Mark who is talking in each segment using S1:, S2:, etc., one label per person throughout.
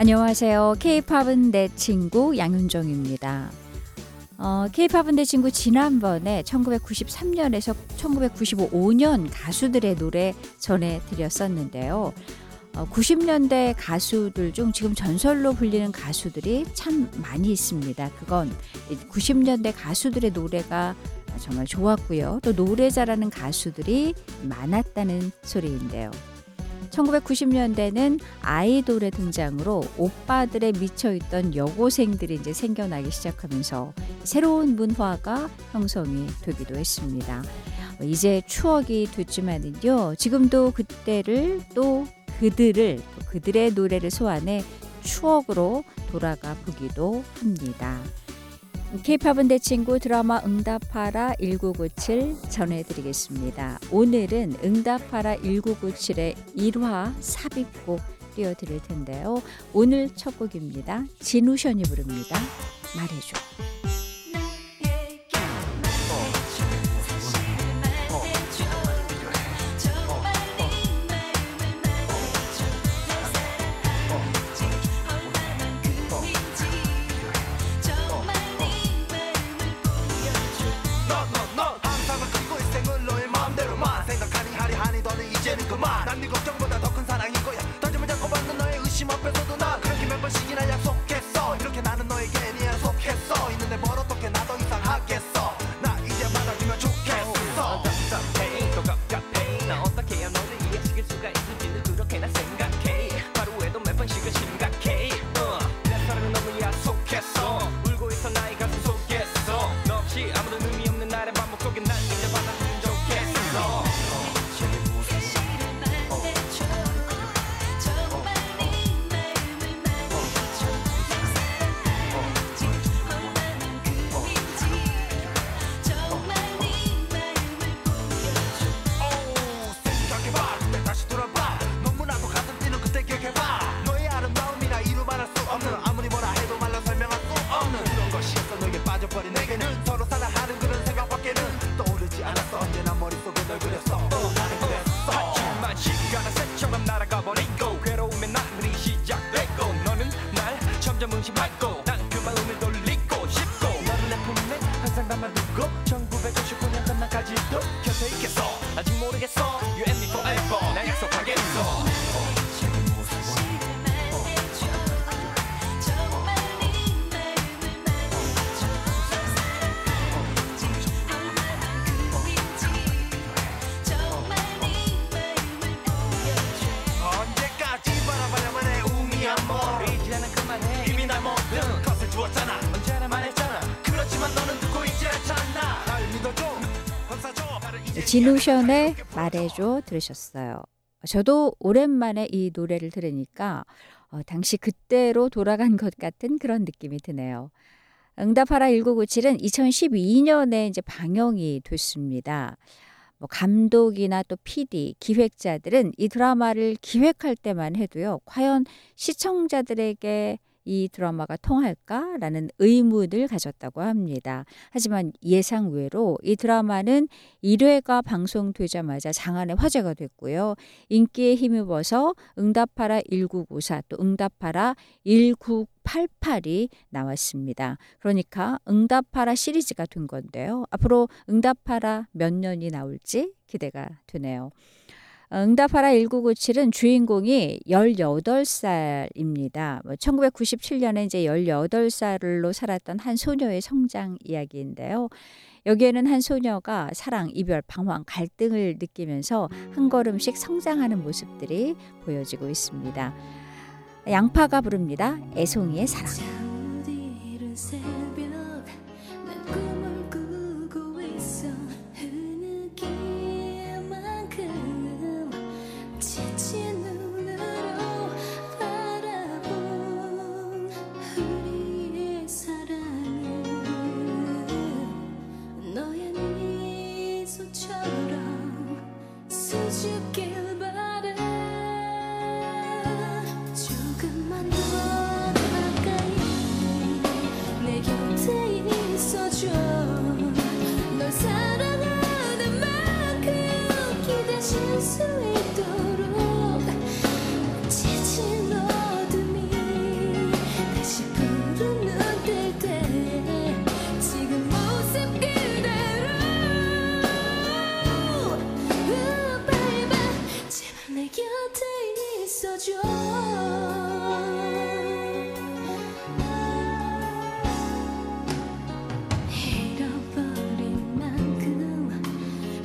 S1: 안녕하세요. K-팝은 내 친구 양윤정입니다. 어, K-팝은 내 친구 지난번에 1993년에서 1995년 가수들의 노래 전해드렸었는데요. 어, 90년대 가수들 중 지금 전설로 불리는 가수들이 참 많이 있습니다. 그건 90년대 가수들의 노래가 정말 좋았고요. 또 노래 잘하는 가수들이 많았다는 소리인데요. 1990년대는 아이돌의 등장으로 오빠들의 미쳐있던 여고생들이 이제 생겨나기 시작하면서 새로운 문화가 형성이 되기도 했습니다. 이제 추억이 됐지만은요, 지금도 그때를 또 그들을, 또 그들의 노래를 소환해 추억으로 돌아가 보기도 합니다. 케이팝은 내 친구 드라마 응답하라 1997 전해드리겠습니다. 오늘은 응답하라 1997의 1화 삽입곡 띄워드릴 텐데요. 오늘 첫 곡입니다. 진우션이 부릅니다. 말해줘. 나에는 진우션의 말해줘 들으셨어요. 저도 오랜만에 이 노래를 들으니까 어, 당시 그때로 돌아간 것 같은 그런 느낌이 드네요. 응답하라 1997은 2012년에 이제 방영이 됐습니다. 뭐 감독이나 또 PD, 기획자들은 이 드라마를 기획할 때만 해도요, 과연 시청자들에게 이 드라마가 통할까라는 의문을 가졌다고 합니다. 하지만 예상 외로 이 드라마는 1회가 방송되자마자 장안의 화제가 됐고요. 인기에 힘입어서 응답하라 1994 또 응답하라 1988이 나왔습니다. 그러니까 응답하라 시리즈가 된 건데요. 앞으로 응답하라 몇 년이 나올지 기대가 되네요. 응답하라 1997은 주인공이 18살입니다. 1997년에 뭐 이제 18살로 살았던 한 소녀의 성장 이야기인데요. 여기에는 한 소녀가 사랑, 이별, 방황, 갈등을 느끼면서 한 걸음씩 성장하는 모습들이 보여지고 있습니다. 양파가 부릅니다. 애송이의 사랑.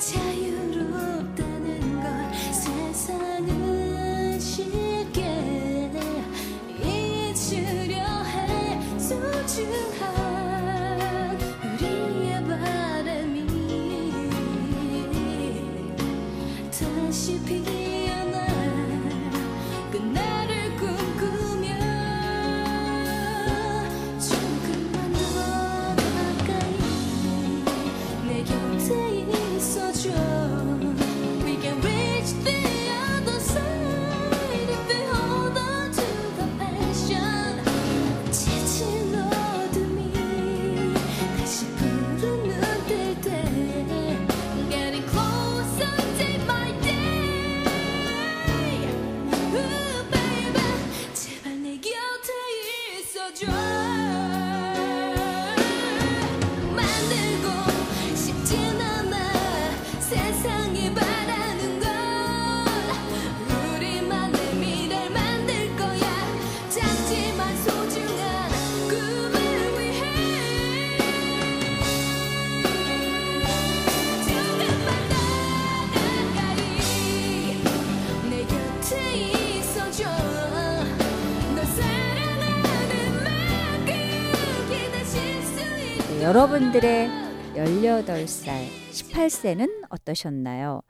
S2: 자
S1: 여러분들의 18살, 18세는 어떠셨나요?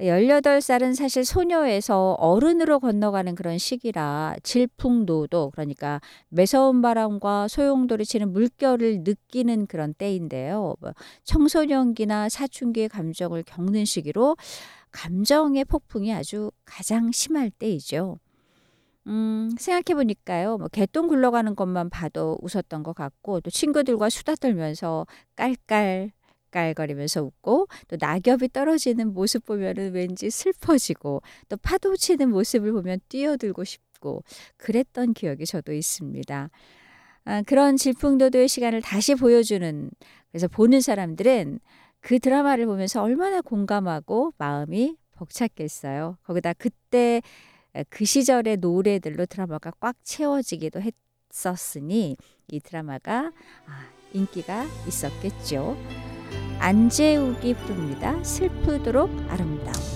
S1: 18살은 사실 소녀에서 어른으로 건너가는 그런 시기라 질풍노도 그러니까 매서운 바람과 소용돌이 치는 물결을 느끼는 그런 때인데요. 뭐 청소년기나 사춘기의 감정을 겪는 시기로 감정의 폭풍이 아주 가장 심할 때이죠. 음, 생각해보니까요, 뭐, 개똥 굴러가는 것만 봐도 웃었던 것 같고, 또 친구들과 수다 떨면서 깔깔, 깔거리면서 웃고, 또 낙엽이 떨어지는 모습 보면은 왠지 슬퍼지고, 또 파도 치는 모습을 보면 뛰어들고 싶고, 그랬던 기억이 저도 있습니다. 아, 그런 질풍노도의 시간을 다시 보여주는, 그래서 보는 사람들은 그 드라마를 보면서 얼마나 공감하고 마음이 벅찼겠어요. 거기다 그때 그 시절의 노래들로 드라마가 꽉 채워지기도 했었으니 이 드라마가 아, 인기가 있었겠죠. 안재욱이 부릅니다. 슬프도록 아름다움.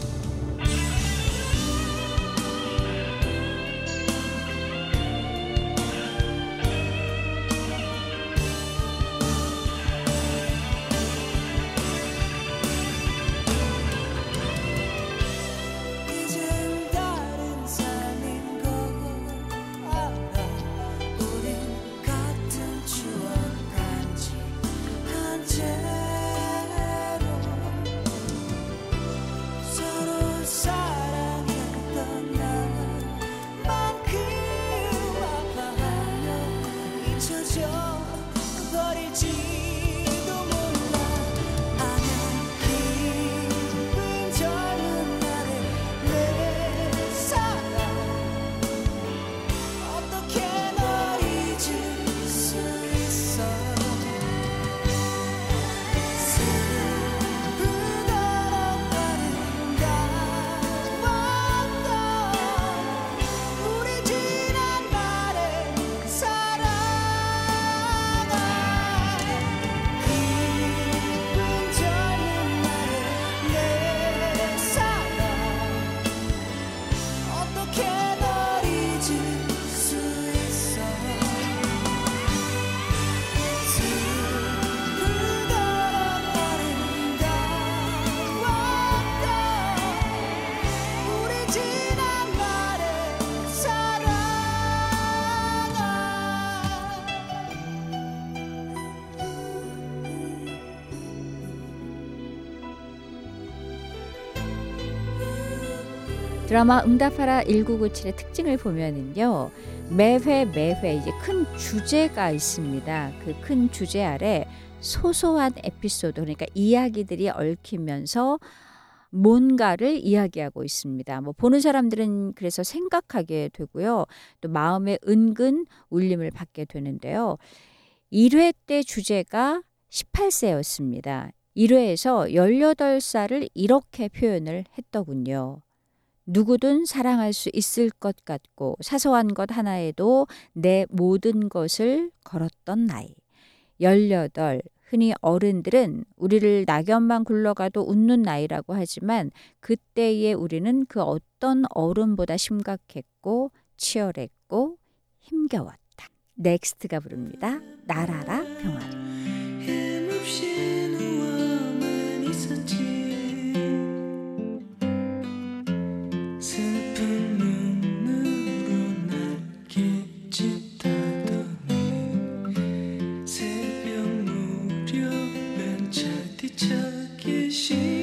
S1: 드라마 응답하라 1997의 특징을 보면은요. 매회 매회 이제 큰 주제가 있습니다. 그 큰 주제 아래 소소한 에피소드 그러니까 이야기들이 얽히면서 뭔가를 이야기하고 있습니다. 뭐 보는 사람들은 그래서 생각하게 되고요. 또 마음에 은근 울림을 받게 되는데요. 1회 때 주제가 18세였습니다. 1회에서 18살을 이렇게 표현을 했더군요. 누구든 사랑할 수 있을 것 같고 사소한 것 하나에도 내 모든 것을 걸었던 나이. 18 흔히 어른들은 우리를 낙엽만 굴러가도 웃는 나이라고 하지만 그때의 우리는 그 어떤 어른보다 심각했고 치열했고 힘겨웠다. 넥스트가 부릅니다. 날아라 병아리.
S2: she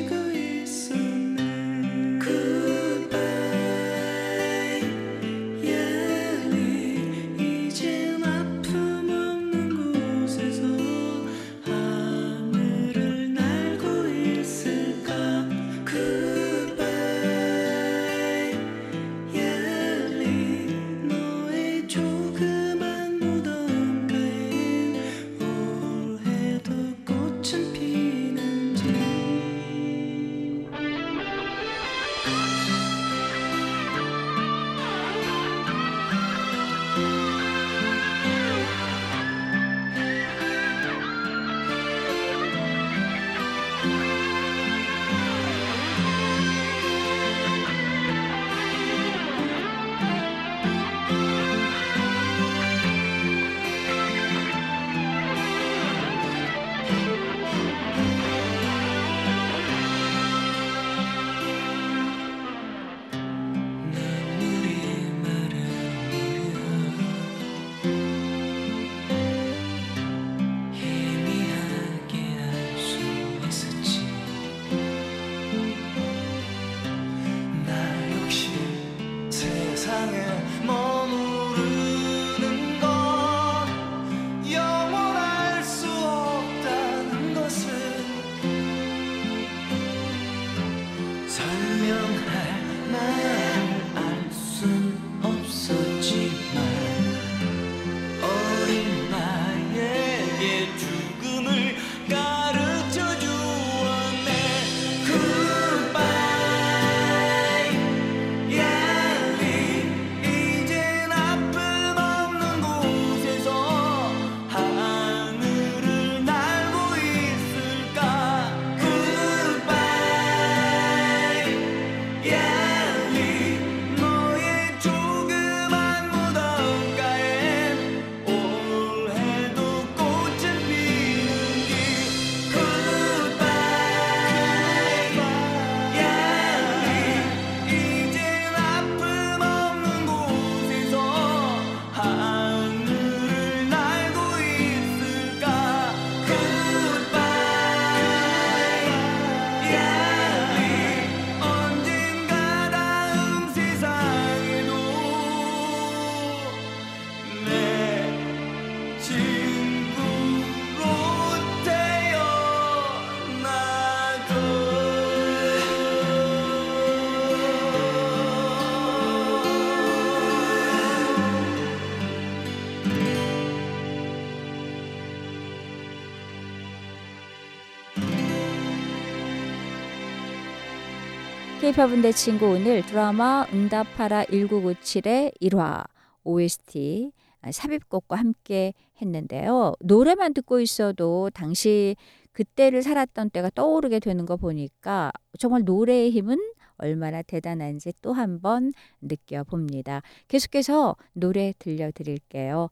S2: 내 친구
S1: 오늘 드라마 응답하라 1997의 1화 OST 삽입곡과 함께 했는데요. 노래만 듣고 있어도 당시 그때를 살았던 때가 떠오르게 되는 거 보니까 정말 노래의 힘은 얼마나 대단한지 또 한 번 느껴봅니다. 계속해서 노래 들려드릴게요.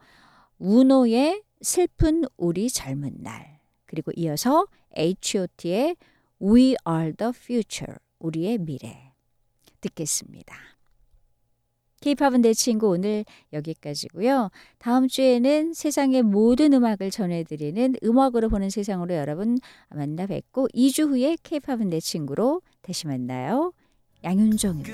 S1: 우노의 슬픈 우리 젊은 날 그리고 이어서 H.O.T의 We Are the Future 우리의 미래 듣겠습니다. 케이팝은 내 친구 오늘 여기까지고요. 다음 주에는 세상의 모든 음악을 전해드리는 음악으로 보는 세상으로 여러분 만나 뵙고 2주 후에 케이팝은 내 친구로 다시 만나요. 양윤정입니다.